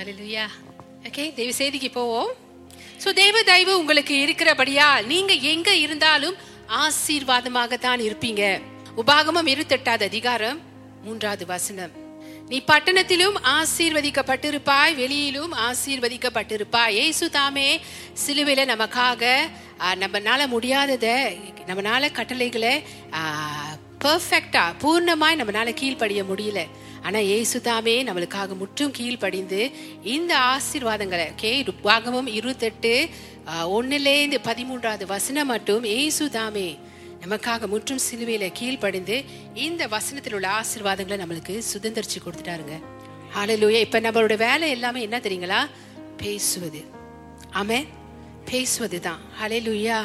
ஹalleluya okay தெய்வ செய்திக்கு போவோம். ஸோ தெய்வ தயவு உங்களுக்கு இருக்கிறபடியா நீங்க எங்க இருந்தாலும் ஆசீர்வாதமாக தான் இருப்பீங்க. உபாகமம் இருத்தெட்டாவது அதிகாரம் மூன்றாவது வசனம். நீ பட்டணத்திலும் ஆசீர்வதிக்கப்பட்டிருப்பாய் வெளியிலும் ஆசீர்வதிக்கப்பட்டிருப்பாய். ஏசு தாமே சிலுவையில நமக்காக நம்மளால நம்மனால முடியாதத நம்மனால கட்டளைகளை பர்ஃபெக்டா பூர்ணமாய் நம்மனால கீழ்ப்படிய முடியல. ஆனா இயேசு தாமே நம்மளுக்காக முற்றும் கீழ்ப்படிந்து இந்த ஆசீர்வாதங்களை கே வாகமும் இருபத்தெட்டு ஒன்னுலேருந்து பதிமூன்றாவது வசனம் மட்டும் இயேசு தாமே நமக்காக முற்றும் சிலுவையில கீழ்ப்படிந்து இந்த வசனத்தில் உள்ள ஆசீர்வாதங்களை நம்மளுக்கு சுதந்திரிச்சு கொடுத்துட்டாருங்க. ஹalleluya இப்ப நம்மளோட வேலை எல்லாமே என்ன தெரியுங்களா? பேசுவது. ஆமே பேசுவது தான் ஹalleluya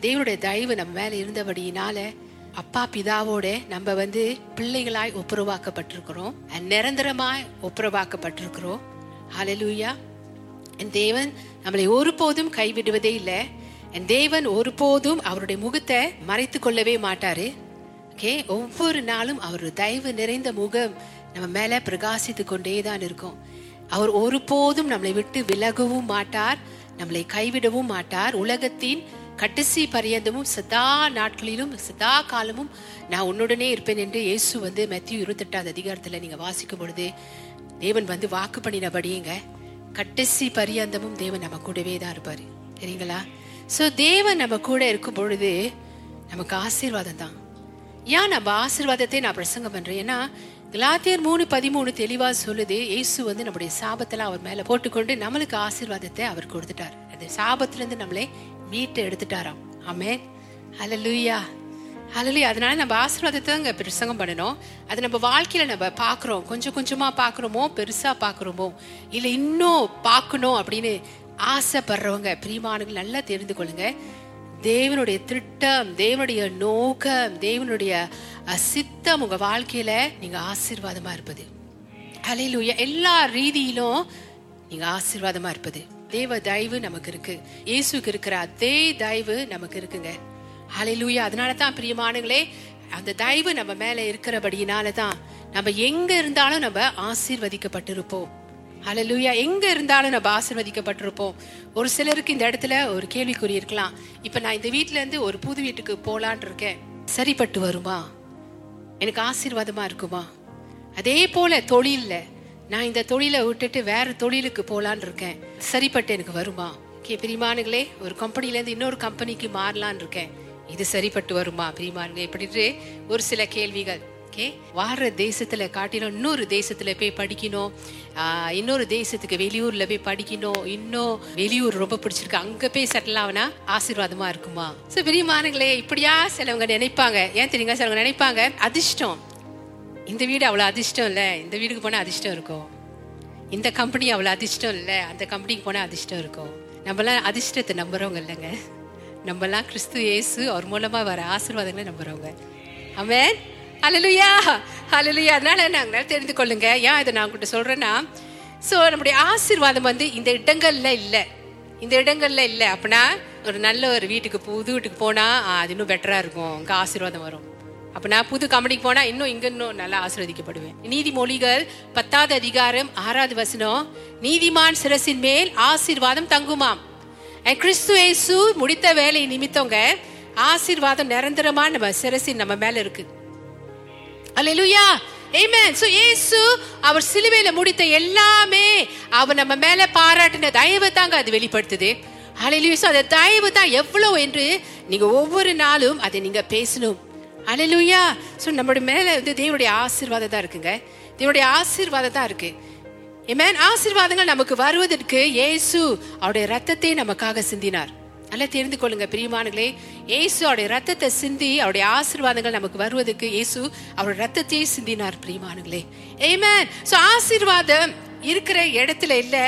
தேவனுடைய தயவு நம்ம மேலே இருந்தபடியினால அப்பா பிதாவோட நம்ம வந்து பிள்ளைகளாய் ஒப்புரவாக்கப்பட்டிருக்கிறோம். நிரந்தரமாய் ஒப்புரவாக்கப்பட்டிருக்கிறோம். ஹலலூயா என் தேவன் நம்மளை ஒருபோதும் கைவிடுவதே இல்லை. என் தேவன் ஒருபோதும் அவருடைய முகத்தை மறைத்து கொள்ளவே மாட்டாரு. ஓகே ஒவ்வொரு நாளும் அவர் தயவு நிறைந்த முகம் நம்ம மேல பிரகாசித்து கொண்டே தான் இருக்கும். அவர் ஒருபோதும் நம்மளை விட்டு விலகவும் மாட்டார். நம்மளை கைவிடவும் மாட்டார். உலகத்தின் கடைசி பரியந்தமும் சதா நாட்களிலும் சதா காலமும் நான் உன்னுடனே இருப்பேன் என்று இயேசு வந்து மத்திய இருபத்தெட்டாவது அதிகாரத்துல நீங்க வாசிக்கும் பொழுது தேவன் வந்து வாக்கு பண்ணினபடியுங்க கடைசி பரியந்தமும் தேவன் நம்ம கூடவே தான் இருப்பாரு. சரிங்களா சோ தேவன் நம்ம கூட இருக்கும் பொழுது நமக்கு ஆசீர்வாதம் தான். ஏன் நம்ம ஆசீர்வாதத்தை நான் பிரசங்கம் பண்றேன்? ஏன்னா கலாத்தியர் மூணு பதிமூணு தெளிவாக சொல்லுது இயேசு வந்து நம்முடைய சாபத்தெல்லாம் அவர் மேல போட்டுக்கொண்டு நம்மளுக்கு ஆசீர்வாதத்தை அவர் கொடுத்துட்டார். அந்த சாபத்திலேருந்து நம்மளை மீட்டு எடுத்துட்டாராம். ஆமே அலலுயா ஹalleluya. அதனால நம்ம ஆசீர்வாதத்தை அங்க பிரசங்கம் பண்ணணும் அது நம்ம வாழ்க்கையில நம்ம பாக்குறோம் கொஞ்சம் கொஞ்சமா பாக்குறோமோ பெருசா பாக்குறோமோ இல்ல இன்னும் பார்க்கணும் அப்படின்னு ஆசைப்படுறவங்க பிரியமானங்கள் நல்லா தெரிந்து கொள்ளுங்க. தேவனுடைய திட்டம் தேவனுடைய நோக்கம் தேவனுடைய சித்தம் உங்க வாழ்க்கையில நீங்க ஆசீர்வாதமா இருப்பது. அலையிலுயா எல்லா ரீதியிலும் நீங்க ஆசீர்வாதமா இருப்பது. தேவ தயவு நமக்கு இருக்கு. இயேசுக்கு இருக்கிற அதே தயவு நமக்கு இருக்குங்க. அலையிலூயா அதனால தான் பிரியமானங்களே அந்த தயவு நம்ம மேல இருக்கிறபடியினால தான் நம்ம எங்க இருந்தாலும் நம்ம ஆசீர்வதிக்கப்பட்டிருப்போம். அலலூயா எங்க இருந்தாலும் நம்ம ஆசீர்வதிக்கப்பட்டிருப்போம். ஒரு சிலருக்கு இந்த இடத்துல ஒரு கேள்விக்குறி இருக்கலாம். இப்ப நான் இந்த வீட்டுல இருந்து ஒரு புது வீட்டுக்கு போலான் இருக்கேன். சரிப்பட்டு வருமா? எனக்கு ஆசீர்வாதமா இருக்குமா? அதே போல தொழில்ல. நான் இந்த தொழிலை விட்டுட்டு வேற தொழிலுக்கு போலான் இருக்கேன். சரிப்பட்டு எனக்கு வருமா? கே பிரிமானுங்களே ஒரு கம்பெனிலேருந்து இன்னொரு கம்பெனிக்கு மாறலான் இருக்கேன். இது சரிப்பட்டு வருமா பிரிமானுங்களே இப்படிட்டு ஒரு சில கேள்விகள். ஓகே வாடுற தேசத்தில் காட்டிலும் இன்னொரு தேசத்தில் போய் படிக்கணும் இன்னொரு தேசத்துக்கு வெளியூரில் போய் படிக்கணும் இன்னும் வெளியூர் ரொம்ப பிடிச்சிருக்கு. அங்கே போய் செட்டில் ஆகுனா ஆசீர்வாதமாக இருக்குமா? ஸோ பிரியமானங்களே இப்படியா சிலவங்க நினைப்பாங்க. ஏன் தெரியுங்க சிலவங்க நினைப்பாங்க அதிர்ஷ்டம். இந்த வீடு அவ்வளோ அதிர்ஷ்டம் இல்லை. இந்த வீடுக்கு போனால் அதிர்ஷ்டம் இருக்கும். இந்த கம்பெனி அவ்வளோ அதிர்ஷ்டம் இல்லை. அந்த கம்பெனிக்கு போனால் அதிர்ஷ்டம் இருக்கும். நம்மலாம் அதிர்ஷ்டத்தை நம்புகிறவங்க இல்லைங்க. நம்மலாம் கிறிஸ்து இயேசு அவர் மூலமாக வர ஆசீர்வாதங்களை நம்புகிறவங்க அவன் அலலுயா அலலுயா அதனால நாங்கள் தெரிந்து கொள்ளுங்க. ஏன் இதை நான் உங்கள்கிட்ட சொல்கிறேன்னா ஸோ நம்முடைய ஆசீர்வாதம் வந்து இந்த இடங்களில் இல்லை. இந்த இடங்களில் இல்லை. அப்படின்னா ஒரு நல்ல ஒரு வீட்டுக்கு புது வீட்டுக்கு போனால் அது இன்னும் பெட்டராக இருக்கும். அங்கே ஆசீர்வாதம் வரும். அப்போ நான் புது காமெடிக்கு போனால் இன்னும் இங்கே இன்னும் நல்லா ஆசீர்வதிக்கப்படுவேன். நீதிமொழிகள் பத்தாவது அதிகாரம் ஆறாவது வசனம் நீதிமான் சிரசின் மேல் ஆசீர்வாதம் தங்குமாம். கிறிஸ்து இயேசு முடித்த வேலை நிமித்தவங்க ஆசீர்வாதம் நிரந்தரமா நம்ம சிரசின் நம்ம மேல இருக்கு. அல்லேலூயா Amen. சோ இயேசு அவர் சிலுவையில முடித்த எல்லாமே அவர் நம்ம மேல பாராட்டின தயவு தாங்க அது வெளிப்படுத்துது. ஹalleluya So அந்த தயவு தான் எவ்வளவு என்று நீங்க ஒவ்வொரு நாளும் அதை நீங்க பேசணும். அலலுயா ஸோ நம்மளுடைய மேலே வந்து தேவனுடைய ஆசீர்வாதம் தான் இருக்குங்க. தேவனுடைய ஆசீர்வாதம் தான் இருக்கு. ஏமேன் ஆசீர்வாதங்கள் நமக்கு வருவதற்கு ஏசு அவருடைய ரத்தத்தை நமக்காக சிந்தினார். நல்லா தெரிந்து கொள்ளுங்க பிரியமானங்களே ஏசு அவருடைய ரத்தத்தை சிந்தி அவருடைய ஆசீர்வாதங்கள் நமக்கு வருவதற்கு ஏசு அவருடைய ரத்தத்தையே சிந்தினார் பிரியமானங்களே ஏமேன் ஸோ ஆசீர்வாதம் இருக்கிற இடத்துல இல்லை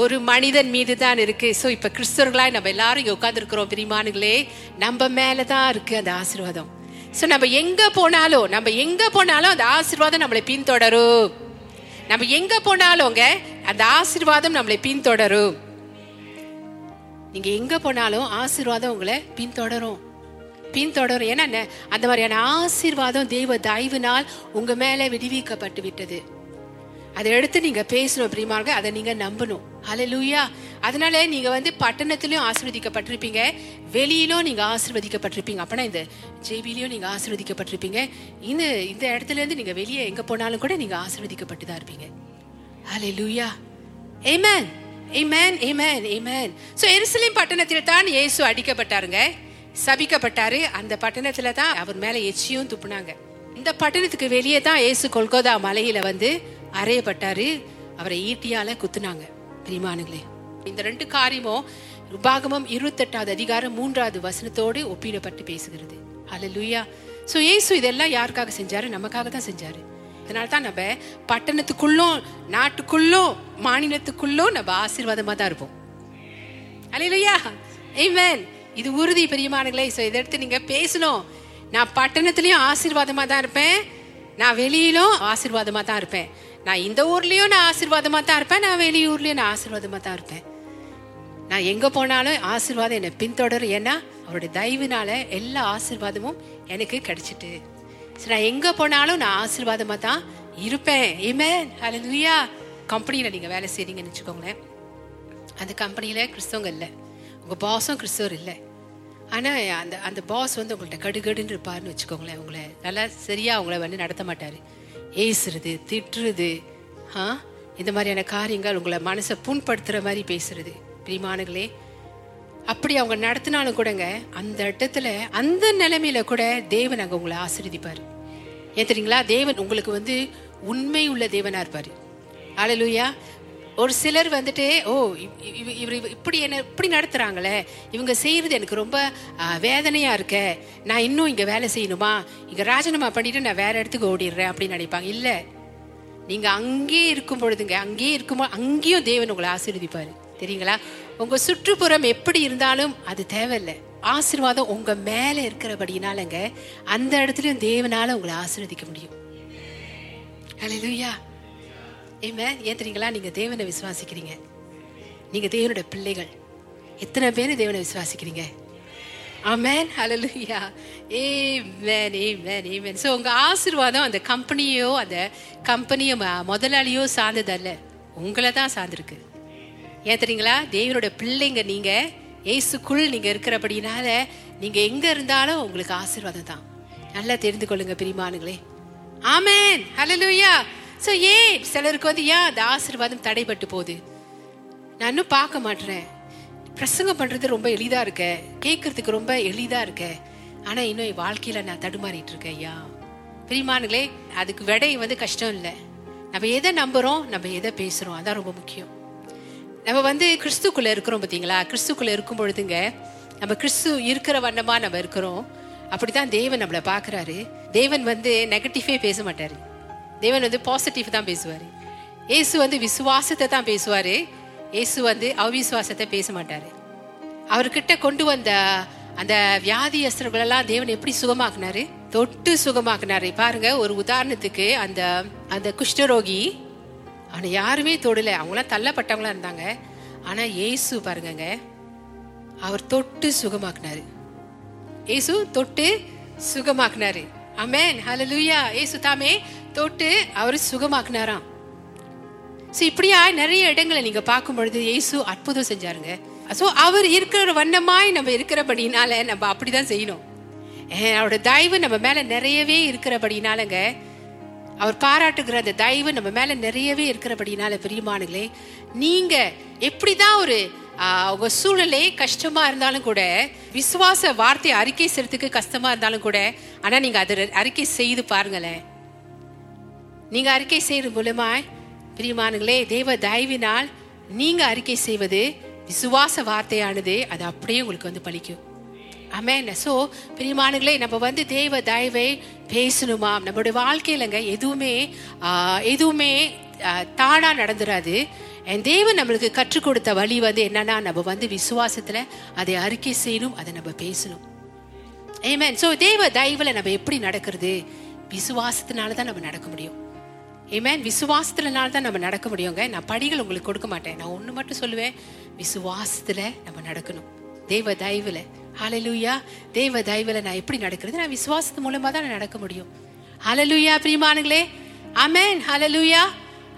ஒரு மனிதன் மீது தான் இருக்கு. ஸோ இப்போ கிறிஸ்தவர்களாய் நம்ம எல்லாரும் இங்கே உட்கார்ந்து இருக்கிறோம் பிரியமானங்களே நம்ம மேலதான் இருக்கு அந்த ஆசீர்வாதம். ஸோ நம்ம எங்கே போனாலும் நம்ம எங்கே போனாலும் அந்த ஆசீர்வாதம் நம்மளை பின்தொடரும். நம்ம எங்க போனாலும்ங்க அந்த ஆசீர்வாதம் நம்மளை பின்தொடரும். நீங்க எங்க போனாலும் ஆசீர்வாதம் உங்களை பின்தொடரும். பின்தொடரும். ஏன்னா அந்த மாதிரியான ஆசீர்வாதம் தெய்வ தயவினால் உங்க மேல விடுவிக்கப்பட்டு விட்டது. அதை எடுத்து நீங்க பேசணும் பிரியமாக அதை நீங்க நம்பணும். ஹalleluya அதனால நீங்க வந்து பட்டணத்திலயும் ஆசீர்வதிக்கப்பட்டிருப்பீங்க வெளியிலும் நீங்க ஆசீர்வதிக்கப்பட்டிருப்பீங்க. அப்படின்னா இந்த ஜேபிலையும் நீங்க ஆசீர்வதிக்கப்பட்டிருப்பீங்க. இந்த இந்த இடத்துல இருந்து நீங்க வெளியே எங்க போனாலும் கூட நீங்க ஆசீர்வதிக்கப்பட்டு தான் இருப்பீங்க. அலை லூயா ஏமேன் ஏமேன் ஏமேன் ஏமேன் ஸோ எருசலேம் பட்டணத்தில் தான் இயேசு அடிக்கப்பட்டாருங்க. சபிக்கப்பட்டாரு. அந்த பட்டணத்துல தான் அவர் மேல எச்சியும் துப்புனாங்க. இந்த பட்டணத்துக்கு வெளியே தான் இயேசு கொல்கோதா மலையில வந்து அறையப்பட்டாரு. அவரை ஈட்டியால குத்துனாங்க. பிரிமானுங்களே இந்த ரெண்டு காரியமும் உபாகமம் இருபத்தெட்டாவது அதிகாரம் மூன்றாவது வசனத்தோடு ஒப்பிடப்பட்டு பேசுகிறது. ஹalleluya. சோ ஏசு இதெல்லாம் யாருக்காக செஞ்சாரு? நமக்காக தான் செஞ்சாரு. அதனால தான் நம்ம பட்டணத்துக்குள்ளும் நாட்டுக்குள்ளும் மாநிலத்துக்குள்ளும் நம்ம ஆசீர்வாதமா தான் இருப்போம். அலையிலையா ஏமேன் இது உறுதி பெரியமானங்களே ஸோ இதை எடுத்து நீங்க பேசணும். நான் பட்டணத்துலயும் ஆசீர்வாதமா தான் இருப்பேன். நான் வெளியிலும் ஆசீர்வாதமா தான் இருப்பேன். நான் இந்த ஊர்லயும் நான் ஆசீர்வாதமா தான் இருப்பேன் நான் வெளியூர்லயும் நான் ஆசீர்வாதமா தான் இருப்பேன். நான் எங்க போனாலும் ஆசீர்வாதம் என்னை பின்தொடரும். ஏன்னா அவருடைய தயவுனால எல்லா ஆசீர்வாதமும் எனக்கு கிடைச்சிட்டு. சரி நான் எங்க போனாலும் நான் ஆசீர்வாதமா தான் இருப்பேன். ஏமேன் ஹalleluya கம்பெனியில் நீங்க வேலை செய்றீங்கன்னு வச்சுக்கோங்களேன். அந்த கம்பெனியில கிறிஸ்தவங்க இல்லை. உங்க பாஸும் கிறிஸ்தவர் இல்லை. ஆனா அந்த அந்த பாஸ் வந்து உங்கள்கிட்ட கடுகடுன்னு இருப்பாருன்னு வச்சுக்கோங்களேன். உங்களை நல்லா சரியா உங்களை வந்து நடத்த மாட்டாரு. ஏசுறது திட்டுறது ஆ? இந்த மாதிரியான காரியங்கள் உங்களை மனசை புண்படுத்துகிற மாதிரி பேசுறது. பிரிமானுகளே அப்படி அவங்க நடத்தினாலும் கூடங்க அந்த இடத்துல அந்த நிலைமையில கூட தேவன் அங்கே உங்களை ஆசீர்வதிப்பாரு. ஏன் தெரியுங்களா? தேவன் உங்களுக்கு வந்து உண்மை உள்ள தேவனா இருப்பார். அலலுயா ஒரு சிலர் வந்துட்டு ஓ இவ்- இவ்- இவர் இப்படி என்ன இப்படி நடத்துகிறாங்களே இவங்க செய்கிறது எனக்கு ரொம்ப வேதனையாக இருக்க. நான் இன்னும் இங்கே வேலை செய்யணுமா? இங்கே ராஜினாமா பண்ணிவிட்டு நான் வேற இடத்துக்கு ஓடிடுறேன் அப்படின்னு நினைப்பாங்க. இல்லை. நீங்கள் அங்கேயே இருக்கும் பொழுதுங்க அங்கேயே இருக்கும்போது அங்கேயும் தேவன் உங்களை ஆசீர்வதிப்பார். தெரியுங்களா? உங்கள் சுற்றுப்புறம் எப்படி இருந்தாலும் அது தேவையில்லை. ஆசீர்வாதம் உங்கள் மேலே இருக்கிறபடினாலங்க அந்த இடத்துலையும் தேவனால் உங்களை ஆசீர்வதிக்க முடியும். ஹalleluya. ஏமே ஏன் தெரியுங்களா தேவனை விசுவாசிக்கிறீங்க. நீங்கள் தேவனோட பிள்ளைகள். எத்தனை பேர் தேவனை விசுவாசிக்கிறீங்க? Amen hallelujah amen amen amen so உங்கள் ஆசீர்வாதம் அந்த கம்பெனியோ அந்த கம்பெனியோ ம- முதலாளியோ சார்ந்ததல்ல. உங்களை தான் சார்ந்திருக்கு. ஏன் தெரியுங்களா தேவனோட பிள்ளைங்க நீங்கள் ஏசுக்குள் நீங்கள் இருக்கிறபடினால நீங்கள் எங்கே இருந்தாலும் உங்களுக்கு ஆசீர்வாதம் தான். நல்லா தெரிந்து கொள்ளுங்க பிரிமானுங்களே ஆமேன் ஹலலுயா சோ ஏன் சிலருக்கு வந்து ஏன் அந்த ஆசீர்வாதம் தடைபட்டு போகுது? நான் இன்னும் பார்க்க மாட்டேறேன். பிரசங்கம் பண்றது ரொம்ப எளிதா இருக்க. கேட்கறதுக்கு ரொம்ப எளிதா இருக்க. ஆனா இன்னும் என் வாழ்க்கையில நான் தடுமாறிட்டு இருக்கேன் ஐயா. பிரிமானுங்களே அதுக்கு விடை வந்து கஷ்டம் இல்லை. நம்ம எதை நம்புறோம் நம்ம எதை பேசுறோம் அதான் ரொம்ப முக்கியம். நம்ம வந்து கிறிஸ்துக்குள்ள இருக்கிறோம் பார்த்தீங்களா? கிறிஸ்துக்குள்ள இருக்கும் பொழுதுங்க நம்ம கிறிஸ்து இருக்கிற வண்ணமா நம்ம இருக்கிறோம். அப்படிதான் தேவன் நம்மளை பாக்குறாரு தேவன் வந்து நெகட்டிவே பேச மாட்டாரு. தேவன் வந்து பாசிட்டிவ் தான் பேசுவார். ஏசு வந்து விசுவாசத்தை தான் பேசுவார். ஏசு வந்து அவிசுவாசத்தை பேச மாட்டார். அவர்கிட்ட கொண்டு வந்த அந்த வியாதி எல்லாம் தேவன் எப்படி சுகமாக்குனாரு? தொட்டு சுகமாக்குனாரு. பாருங்க ஒரு உதாரணத்துக்கு அந்த அந்த குஷ்டரோகி அவனை யாருமே தொடல. அவங்களாம் தள்ளப்பட்டவங்களா இருந்தாங்க. ஆனா ஏசு பாருங்க அவர் தொட்டு சுகமாக்குனாரு. ஏசு தொட்டு சுகமாக்குனாரு. அமேன் ஹலலூயா ஏசு தாமே. தொட்டு அவர் சுகமாக்குனாராம். ஸோ இப்படியா நிறைய இடங்களை நீங்க பார்க்கும் பொழுது இயேசு அற்புதம் செஞ்சாருங்க. ஸோ அவர் இருக்கிற வண்ணமாய் நம்ம இருக்கிறபடினால நம்ம அப்படிதான் செய்யணும். ஏன், அவரோட தயவு நம்ம மேல நிறையவே இருக்கிறபடினாலங்க அவர் பாராட்டுகிற அந்த தயவு நம்ம மேல நிறையவே இருக்கிறபடினால பிரியமானுங்களே நீங்க எப்படிதான் ஒரு உங்க சூழ்நிலை கஷ்டமா இருந்தாலும் கூட விசுவாச வார்த்தை அறிக்கை செய்யறதுக்கு கஷ்டமா இருந்தாலும் கூட ஆனா நீங்க அதை அறிக்கை செய்து பாருங்களேன். நீங்க அறிக்கை செய்யறது மூலமாய் பிரியமானுங்களே தேவ தயவினால் நீங்க அறிக்கை செய்வது விசுவாச வார்த்தையானது. அது அப்படியே உங்களுக்கு வந்து பலிக்கும். அமேன் சோ பிரியமானுங்களே நம்ம வந்து தேவ தயவை பேசணுமா நம்மளுடைய வாழ்க்கையிலங்க எதுவுமே எதுவுமே தானா நடந்துராது. என் தேவன் நம்மளுக்கு கற்றுக் கொடுத்த வழி வந்து என்னன்னா நம்ம வந்து விசுவாசத்துல அதை அறிக்கை செய்யணும் அதை நம்ம பேசணும். ஏமேன் சோ தேவ தயவுல நம்ம எப்படி நடக்கிறது? விசுவாசத்தினால தான் நம்ம நடக்க முடியும். ஏமேன் விசுவாசத்துலனால தான் நம்ம நடக்க முடியுங்க. நான் படிகள் உங்களுக்கு கொடுக்க மாட்டேன். நான் ஒன்று மட்டும் சொல்லுவேன். விசுவாசத்துல நம்ம நடக்கணும். தெய்வ தயவில். ஹலலூயா தெய்வ தயவில் நான் எப்படி நடக்கிறது? நான் விசுவாசத்து மூலமாக தான் நான் நடக்க முடியும். Hallelujah பிரியமானுங்களே amen hallelujah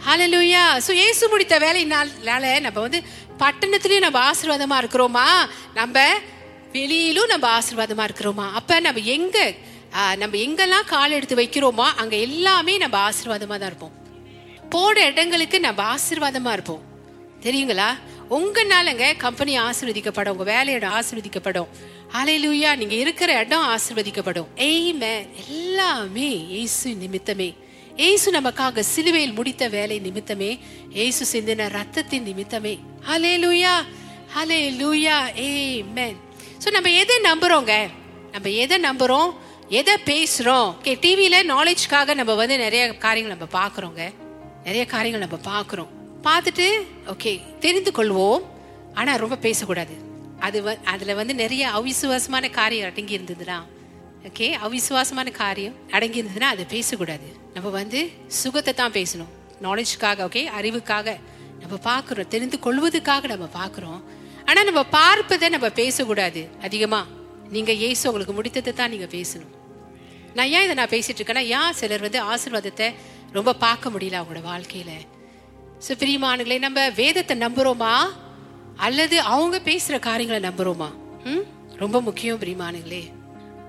hallelujah so Yesu முடித்த வேலையினால நம்ம வந்து பட்டணத்துலேயும் நம்ம ஆசீர்வாதமாக இருக்கிறோமா? நம்ம வெளியிலும் நம்ம ஆசீர்வாதமாக இருக்கிறோமா? அப்போ நம்ம எங்கே நம்ம எங்கெல்லாம் கால் எடுத்து வைக்கிறோமோ அங்க எல்லாமே நம்ம ஆசீர்வாதமா தான் இருப்போம். போன இடங்களுக்கு நம்ம ஆசீர்வாதமா இருப்போம். தெரியுங்களா? உங்கனாலங்க கம்பெனி ஆசீர்வதிக்கப்படும் உங்க வேலையோட ஆசீர்வதிக்கப்படும். அலையிலூயா நீங்க இருக்கிற இடம் ஆசீர்வதிக்கப்படும். எய்மே எல்லாமே இயேசு நிமித்தமே. ஏசு நமக்காக சிலுவையில் முடித்த வேலை நிமித்தமே. ஏசு சிந்தின ரத்தத்தின் நிமித்தமே. ஹலே லூயா ஹலே லூயா ஏ மேன் ஸோ நம்ம எதை நம்புறோங்க? நம்ம எதை நம்புறோம்? எதை பேசுறோம்? ஓகே டிவியில நாலேஜ்க்காக நம்ம வந்து நிறைய காரியங்கள் நம்ம பாக்குறோங்க நிறைய காரியங்கள் நம்ம பார்க்குறோம். பார்த்துட்டு ஓகே தெரிந்து கொள்வோம். ஆனா ரொம்ப பேசக்கூடாது. அது வ- அதுல வந்து நிறைய அவிசுவாசமான காரியம் அடங்கி இருந்ததுன்னா ஓகே அவிசுவாசமான காரியம் அடங்கி இருந்ததுன்னா அதை பேசக்கூடாது. நம்ம வந்து சுகத்தை தான் பேசணும். நாலேஜ்க்காக ஓகே அறிவுக்காக நம்ம பார்க்குறோம். தெரிந்து கொள்வதுக்காக நம்ம பார்க்குறோம். ஆனால் நம்ம பார்ப்பதை நம்ம பேசக்கூடாது. அதிகமாக நீங்கள் ஏசு உங்களுக்கு முடித்ததை தான் நீங்கள் பேசணும். நான் ஏன் இதை நான் பேசிட்டு இருக்கேன்னா ஏன் சிலர் வந்து ஆசீர்வாதத்தை ரொம்ப பார்க்க முடியல அவங்களோட வாழ்க்கையில? ஸோ பிரியமானுங்களே நம்ம வேதத்தை நம்புறோமா? அல்லது அவங்க பேசுற காரியங்களை நம்புறோமா? ம்? ரொம்ப முக்கியம் பிரியமானுங்களே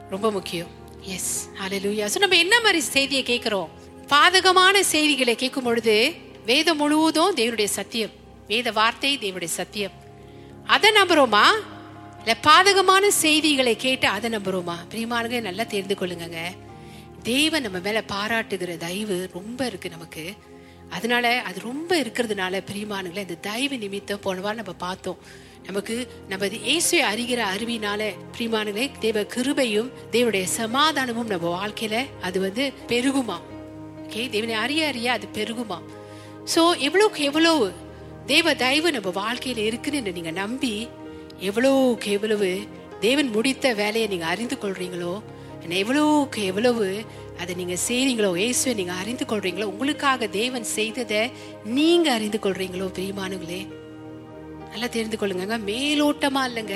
ரொம்ப முக்கியம். எஸ் அலலூயா ஸோ நம்ம என்ன மாதிரி செய்தியை கேட்குறோம்? பாதகமான செய்திகளை கேட்கும் பொழுது வேதம் முழுவதும் தேவனுடைய சத்தியம். வேத வார்த்தை தேவனுடைய சத்தியம். அதை நம்புறோமா? இல்ல பாதகமான செய்திகளை கேட்டு அதை நம்புறோமா? பிரியமானங்க நல்லா தெரிந்து கொள்ளுங்க தேவன் நம்ம மேல பாராட்டுகிற தயவு ரொம்ப இருக்கு நமக்கு. அதனால அது ரொம்ப இருக்கிறதுனால பிரியமானங்களே இந்த தயவு நிமித்தம் போன வாரம் நம்ம பார்த்தோம். நமக்கு நம்ம இயேசுவை அறிகிற அறிவினால பிரியமானங்களே தேவ கிருபையும் தேவனுடைய சமாதானமும் நம்ம வாழ்க்கையில அது வந்து பெருகுமா? ஓகே தேவனை அறிய அறிய அது பெருகுமா? ஸோ எவ்வளவுக்கு எவ்வளவு தேவ தயவு நம்ம வாழ்க்கையில இருக்குன்னு நீங்க நம்பி எவ்வளவுக்கு எவ்வளவு தேவன் முடித்த வேலையை நீங்க அறிந்து கொள்றீங்களோ and எவ்வளவுக்கு எவ்வளவு அதை நீங்க செய்றீங்களோ இயேசுவை நீங்க அறிந்து கொள்றீங்களோ உங்களுக்காக தேவன் செய்ததை நீங்க அறிந்து கொள்றீங்களோ பிரியமானங்களே நல்லா தெரிந்து கொள்ளுங்க மேலோட்டமா இல்லைங்க.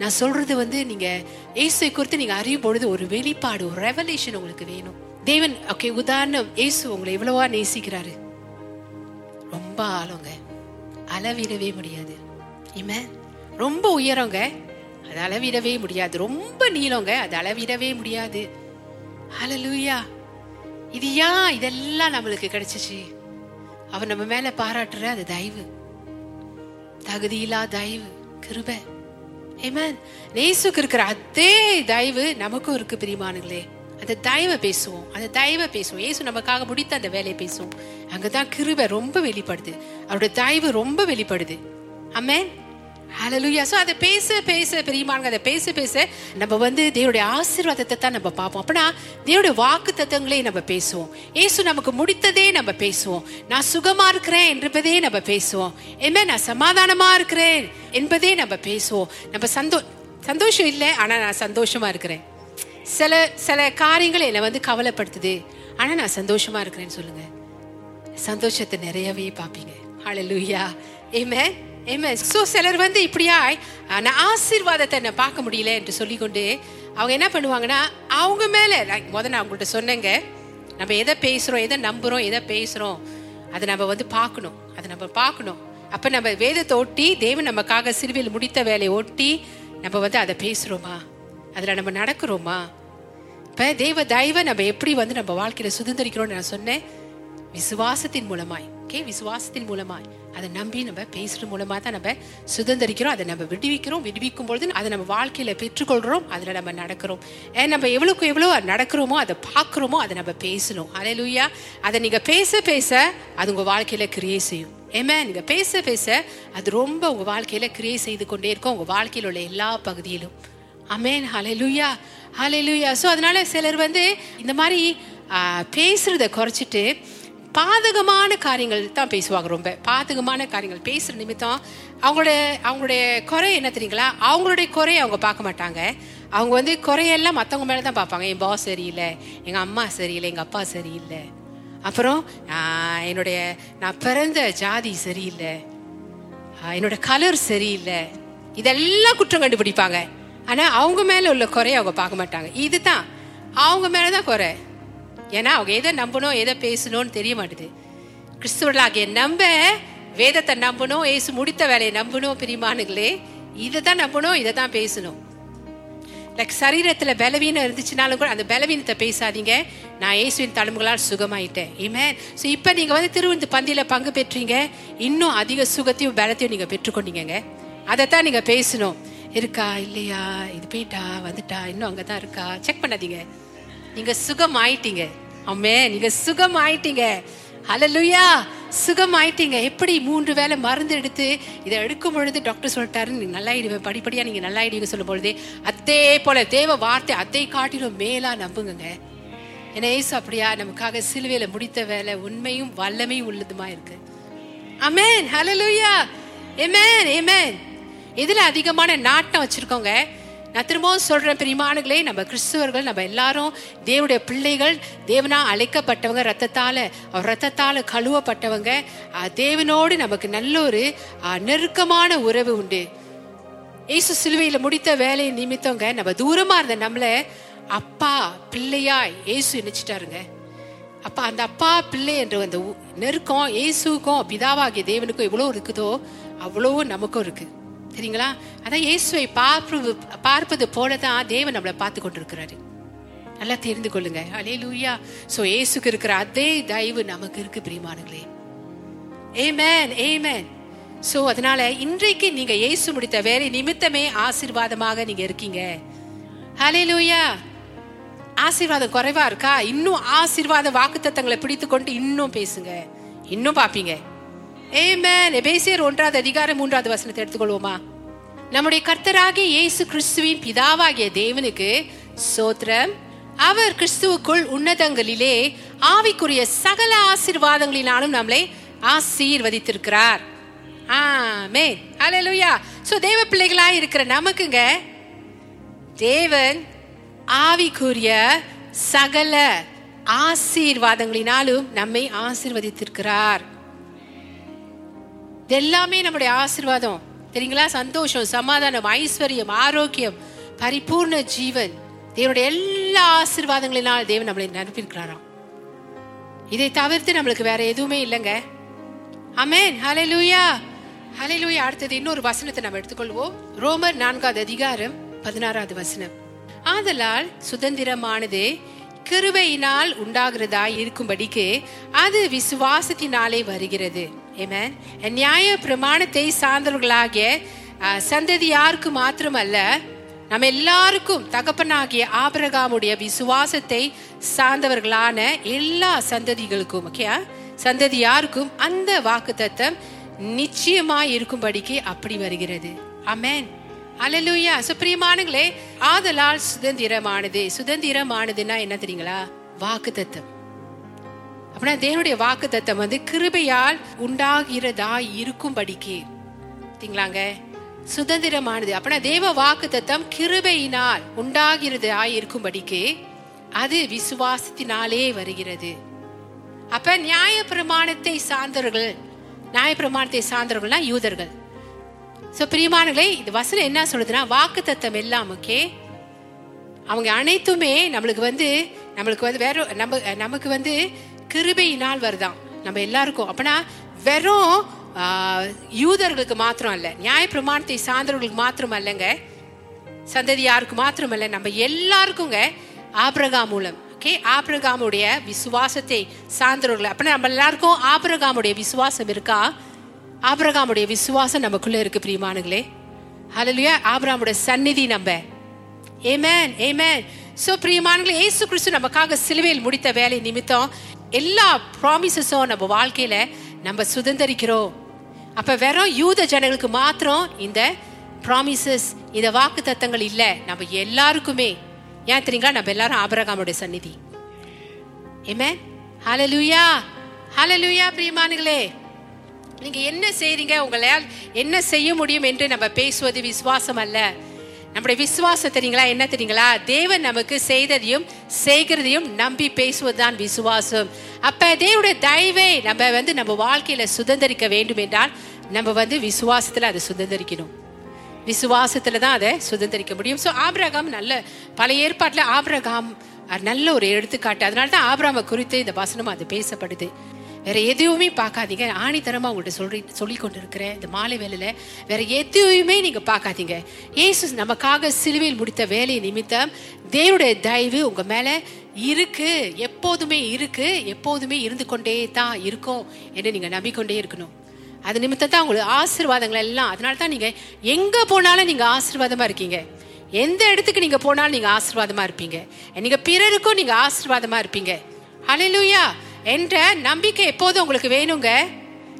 நான் சொல்றது வந்து நீங்க இயேசுவை குறித்து நீங்க அறியும் பொழுது ஒரு வெளிப்பாடு ஒரு ரெவலேஷன் உங்களுக்கு வேணும். தேவன் ஓகே உதாரணம் இயேசு உங்களை எவ்வளவா நேசிக்கிறாரு? ரொம்ப ஆளுங்க அளவிடவே முடியாது. இம ரொம்ப உயரங்க. அது அளவிடவே முடியாது. ரொம்ப நீளங்க. அது அளவிடவே முடியாது. அலலூயா இது ஏன் இதெல்லாம் நம்மளுக்கு கிடைச்சிச்சு? அவர் நம்ம மேல பாராட்டுற அது தயவு. தகுதியில்லா தயவு. கிருப. ஏமேன் நேசுக்கு இருக்கிற அதே தயவு நமக்கும் இருக்கு பிரிமானுங்களே அந்த தயவை பேசுவோம். அந்த தயவை பேசுவோம். ஏசு நமக்காக முடித்த அந்த வேலையை பேசுவோம். அங்கதான் கிருபை ரொம்ப வெளிப்படுது. அவருடைய தயவு ரொம்ப வெளிப்படுது. அம்மேன் ஹலலுயா ஸோ அதை பேச பேச பிரியமானங்க அதை பேச பேச. நம்ம வந்து தேவனுடைய ஆசீர்வாதத்தை தான் நம்ம பார்ப்போம். அப்படின்னா தேவனுடைய வாக்கு தத்துவங்களே நம்ம பேசுவோம். ஏசு நமக்கு முடித்ததே நம்ம பேசுவோம். நான் சுகமா இருக்கிறேன் என்பதே நம்ம பேசுவோம். என்ன நான் சமாதானமா இருக்கிறேன் என்பதே நம்ம பேசுவோம். நம்ம சந்தோ சந்தோஷம் இல்லை ஆனால் நான் சந்தோஷமா இருக்கிறேன். சில சில காரியங்கள் என்னை வந்து கவலைப்படுத்துது. ஆனால் நான் சந்தோஷமா இருக்கிறேன்னு சொல்லுங்க. சந்தோஷத்தை நிறையவே பார்ப்பீங்க. ஹலலுயா ஏமே ஸோ சிலர் வந்து இப்படியாய் நான் ஆசீர்வாதத்தை நான் பார்க்க முடியல என்று சொல்லிக்கொண்டு அவங்க என்ன பண்ணுவாங்கன்னா அவங்க மேலே முத நான் அவங்கள்ட்ட சொன்னேங்க. நம்ம எதை பேசுகிறோம் எதை நம்புகிறோம் எதை பேசுகிறோம் அதை நம்ம வந்து பார்க்கணும். அதை நம்ம பார்க்கணும். அப்போ நம்ம வேதத்தை ஒட்டி தேவன் நமக்காக சிறுவையில் முடித்த வேலையை ஒட்டி நம்ம வந்து அதை பேசுகிறோமா அதில் நம்ம நடக்கிறோமா? இப்போ தெய்வ தயவை நம்ம எப்படி வந்து நம்ம வாழ்க்கையில் சுதந்திரிக்கிறோம்னு நான் சொன்னேன். விசுவாசத்தின் மூலமாய். ஓகே விசுவாசத்தின் மூலமாய். அதை நம்பி நம்ம பேசுறது மூலமா தான் நம்ம சுதந்திரிக்கிறோம் அதை நம்ம விடுவிக்கிறோம் விடுவிக்கும் பொழுது அதை நம்ம வாழ்க்கையில பெற்றுக்கொள்றோம் அதுல நம்ம நடக்கிறோம். ஏன் நம்ம எவ்வளவுக்கு எவ்வளவு நடக்கிறோமோ அதை பார்க்குறோமோ அதை நம்ம பேசணும். அலையலூயா அதை நீங்க பேச பேச அது உங்க வாழ்க்கையில கிரியே செய்யும். ஏமே நீங்க பேச பேச அது ரொம்ப உங்க வாழ்க்கையில கிரியே செய்து கொண்டே இருக்கும் உங்க வாழ்க்கையில் உள்ள எல்லா பகுதியிலும். அமேன் ஹalleluya லூயா ஸோ அதனால சிலர் வந்து இந்த மாதிரி பேசுகிறத பேசுறத குறைச்சிட்டு பாதகமான காரியங்கள் தான் பேசுவாங்க ரொம்ப. பாதகமான காரியங்கள் பேசுற நிமித்தம் அவங்களோட அவங்களுடைய குறை என்ன தெரியுங்களா? அவங்களுடைய குறையை அவங்க பார்க்க மாட்டாங்க. அவங்க வந்து குறையெல்லாம் மற்றவங்க மேலே தான் பார்ப்பாங்க. என் பாஸ் சரியில்லை எங்கள் அம்மா சரியில்லை எங்கள் அப்பா சரியில்லை. அப்புறம் என்னுடைய நான் பிறந்த ஜாதி சரியில்லை. என்னோட கலர் சரியில்லை. இதெல்லாம் குற்றம் கண்டுபிடிப்பாங்க. ஆனால் அவங்க மேலே உள்ள குறைய அவங்க பார்க்க மாட்டாங்க. இதுதான். அவங்க மேலே தான் குறை. ஏன்னா அவங்க எதை நம்பணும் எதை பேசணும்னு தெரிய மாட்டுது. கிறிஸ்துவர்களாகிய நம்ப வேதத்தை நம்பணும் ஏசு முடித்த வேலையை நம்பணும் பிரிமானுங்களே இதை தான் நம்பணும் இதை தான் பேசணும் லைக் சரீரத்தில் பலவீனம் இருந்துச்சுனாலும் கூட அந்த பலவீனத்தை பேசாதீங்க. நான் இயேசுவின் தழும்புகளால் சுகமாயிட்டேன். ஏமேன் ஸோ இப்போ நீங்கள் வந்து திருவிந்து பந்தியில் பங்கு பெற்றீங்க. இன்னும் அதிக சுகத்தையும் பலத்தையும் நீங்கள் பெற்றுக்கொண்டீங்க அதைத்தான் நீங்கள் பேசணும் இருக்கா இல்லையா? இது போயிட்டா வந்துட்டா இன்னும் அங்கே தான் இருக்கா? செக் பண்ணாதீங்க. நீங்கள் சுகம் ஆயிட்டீங்க அம்மே நீங்க சுகம் ஆயிட்டீங்க ஹலலுயா சுகம் ஆயிட்டீங்க எப்படி மூன்று வேளை மருந்து எடுத்து இதை எடுக்கும் பொழுது டாக்டர் சொல்லிட்டாரு நீங்க நல்லாயிடுவேன் படிப்படியா நீங்க நல்லாயிடுவீங்க சொல்லும் பொழுது அதே போல தேவ வார்த்தை அதை காட்டிலும் மேலா நம்புங்க ஏன்னா ஏசு அப்படியா நமக்காக சிலுவையில முடித்த வேலை உண்மையும் வல்லமையும் உள்ளதுமா இருக்கு. அமேன் ஹலலுயா எமேன் எமேன் எதுல அதிகமான நாட்டம் வச்சிருக்கோங்க? நான் திரும்பவும் சொல்கிறேன் பிரிமானுகளே நம்ம கிறிஸ்துவர்கள் நம்ம எல்லாரும் தேவனுடைய பிள்ளைகள் தேவனா அழைக்கப்பட்டவங்க ரத்தத்தால் அவர் ரத்தத்தால் கழுவப்பட்டவங்க தேவனோடு நமக்கு நல்ல ஒரு நெருக்கமான உறவு உண்டு. இயேசு சிலுவையில் முடித்த வேலையை நிமித்தவங்க நம்ம தூரமாக இருந்த நம்மளை அப்பா பிள்ளையா இயேசு நினைச்சிட்டாருங்க. அப்பா அந்த அப்பா பிள்ளை என்ற அந்த நெருக்கம் இயேசுக்கும் பிதாவாகிய தேவனுக்கும் எவ்வளோ இருக்குதோ அவ்வளோ நமக்கும் இருக்குது சரிங்களா அதான் இயேசுவை பார்ப்பது பார்ப்பது போலதான் தேவன் நம்மளை பார்த்து கொண்டிருக்கிறாரு. நல்லா தெரிந்து கொள்ளுங்க. அலே லூயா சோ இயேசுக்கு இருக்கிற அதே தயவு நமக்கு இருக்கு பிரியமானங்களே ஏமேன் ஏமேன் சோ அதனால இன்றைக்கு நீங்க இயேசு முடித்த வேலை நிமித்தமே ஆசீர்வாதமாக நீங்க இருக்கீங்க. ஹலே லூயா ஆசீர்வாதம் குறைவா இருக்கா? இன்னும் ஆசீர்வாத வாக்குத்தத்தங்களை பிடித்து கொண்டு இன்னும் பேசுங்க. இன்னும் பாப்பீங்க ஏமேன் எபேசியர் ஒன்றாவது அதிகாரம் மூன்றாவது வசனத்தை எடுத்துக்கொள்வோமா? நம்முடைய கர்த்தராகிய இயேசு கிறிஸ்துவின் பிதாவாகிய தேவனுக்கு சோத்திரம். அவர் கிறிஸ்துவுக்குள் உன்னதங்களிலே ஆவிக்குரிய சகல ஆசீர்வாதங்களினாலும் நம்மளை ஆசீர்வதித்திருக்கிறார். ஆமே அலலுயா சோ தேவ பிள்ளைகளா இருக்கிற நமக்குங்க தேவன் ஆவிக்குரிய சகல ஆசீர்வாதங்களினாலும் நம்மை ஆசீர்வதித்திருக்கிறார். எல்லாமே நம்முடைய ஆசிர்வாதம். தெரியுங்களா? சந்தோஷம் சமாதானம் ஐஸ்வர்யம் ஆரோக்கியம் பரிபூர்ண ஜீவன். தேவனுடைய எல்லா ஆசீர்வாதங்களினால் தேவன் நம்மளை நிரப்பியிருக்கிறாராம் இதை தவிர்த்து நம்மளுக்கு வேற எதுவுமே இல்லைங்க. அமேன் ஹalleluya. ஹalleluya. அடுத்தது இன்னொரு வசனத்தை நம்ம எடுத்துக்கொள்வோம். ரோமர் நான்காவது அதிகாரம் பதினாறாவது வசனம். ஆதலால் சுதந்திரமானது கிருபையினால் உண்டாகிறதாய் இருக்கும்படிக்கு அது விசுவாசத்தினாலே வருகிறது. ஏமேன் நியாய பிரமாணத்தை சார்ந்தவர்களாகிய சந்ததி யாருக்கு மாத்திரமல்ல நம்ம எல்லாருக்கும் தகப்பனாகிய ஆபரகாமுடைய விசுவாசத்தை சார்ந்தவர்களான எல்லா சந்ததிகளுக்கும் ஓகேயா சந்ததி யாருக்கும் அந்த வாக்குத்தத்தம் நிச்சயமா இருக்கும்படிக்கு அப்படி வருகிறது. அமேன் அலலுயா சுப்பிரியமானங்களே ஆதலால் சுதந்திரமானது சுதந்திரமானதுன்னா என்ன தெரியுங்களா? வாக்குத்தத்தம். அப்படின்னா தேவனுடைய வாக்குத்தத்தம் வந்து கிருபையால் உண்டாகிறதா இருக்கும்படிக்கு. சரிங்களாங்க? சுதந்திரமானது. அப்படின்னா தேவ வாக்குத்தத்தம் கிருபையினால் உண்டாகிறதா இருக்கும்படிக்கு அது விசுவாசத்தினாலே வருகிறது. அப்ப நியாய பிரமாணத்தை சார்ந்தவர்கள் நியாய பிரமாணத்தை சார்ந்தவர்கள்னா யூதர்கள். சோ பிரியமானங்களே இந்த வசனம் என்ன சொல்லுதுன்னா வாக்கு தத்தம் எல்லாம் ஓகே? அவங்க அனைத்துமே நம்மளுக்கு வந்து நம்மளுக்கு வந்து வேற நம்ம நமக்கு வந்து கிருபையினால் வருதான். நம்ம எல்லாருக்கும். அப்படின்னா வெறும் யூதர்களுக்கு மாத்திரம் அல்ல நியாய பிரமாணத்தை சார்ந்தவர்களுக்கு மாத்திரம் அல்லங்க சந்ததி யாருக்கு மாத்திரம் அல்ல நம்ம எல்லாருக்குங்க ஆபிரகா மூலம். ஓகே? ஆபிரகாமுடைய விசுவாசத்தை சார்ந்தவர்கள். அப்படின்னா நம்ம எல்லாருக்கும் ஆபிரகாமுடைய விசுவாசம் இருக்கா? ஆபிரகாமுடைய விசுவாசம் நமக்குள்ள இருக்கு பிரியமானுங்களே ஹalleluya ஆபிரகாமுடைய சந்நிதி நம்ம. ஏமேன் ஏமேன் சோ பிரியமானங்களே ஏசு கிறிஸ்து நமக்காக சிலுவையில் முடித்த வேலை நிமித்தம் எல்லா ப்ராமிசஸும் நம்ம வாழ்க்கையில நம்ம சுதந்திரிக்கிறோம். அப்ப வெறும் யூத ஜனங்களுக்கு மாத்திரம் இந்த ப்ராமிசஸ் இந்த வாக்கு தத்தங்கள் இல்ல. நம்ம எல்லாருக்குமே. ஏன் தெரியுங்களா? நம்ம எல்லாரும் ஆபரகாமுடைய சந்நிதி. ஏமே ஹalleluya ஹalleluya பிரியமானுங்களே நீங்க என்ன செய்றீங்க? உங்களால் என்ன செய்ய முடியும் என்று நம்ம பேசுவது விசுவாசம் அல்ல. நம்முடைய விசுவாசம் தெரியுங்களா? என்ன தெரியுங்களா? தேவன் நமக்கு செய்ததையும் செய்கிறதையும் நம்பி பேசுவதுதான் விசுவாசம். அப்ப தேவனுடைய தயவை நம்ம வந்து நம்ம வாழ்க்கையில சுதந்திரிக்க வேண்டும் என்றால் நம்ம வந்து விசுவாசத்துல அதை சுதந்திரிக்கணும். விசுவாசத்துல தான் அதை சுதந்திரிக்க முடியும். ஸோ ஆபிரகாம் நல்ல பழைய ஏற்பாட்டில் ஆபிரகாம் நல்ல ஒரு எடுத்துக்காட்டு. அதனால தான் ஆபிரகாமை குறித்து இந்த வசனம் அது பேசப்படுது. வேற எதுவுமே பார்க்காதீங்க. ஆணித்தரமா உங்கள்கிட்ட சொல்லி சொல்லி கொண்டு இருக்கிறேன் இந்த மாலை வேலையில வேற எதுவுமே நீங்க பார்க்காதீங்க. இயேசு நமக்காக சிலுவையில் முடித்த வேலை நிமித்தம் தேவனுடைய தயவு உங்க மேல இருக்கு. எப்போதுமே இருக்கு. எப்போதுமே இருந்து கொண்டே தான் இருக்கும் என்று நீங்க நம்பிக்கொண்டே இருக்கணும். அது நிமித்தம் தான் உங்களுக்கு ஆசீர்வாதங்கள் எல்லாம். அதனால தான் நீங்க எங்க போனாலும் நீங்க ஆசீர்வாதமா இருக்கீங்க. எந்த இடத்துக்கு நீங்க போனாலும் நீங்க ஆசீர்வாதமா இருப்பீங்க. நீங்க பிறருக்கும் நீங்க ஆசீர்வாதமா இருப்பீங்க. ஹalleluya என்ற நம்பிக்கை எப்போதும் உங்களுக்கு வேணுங்க?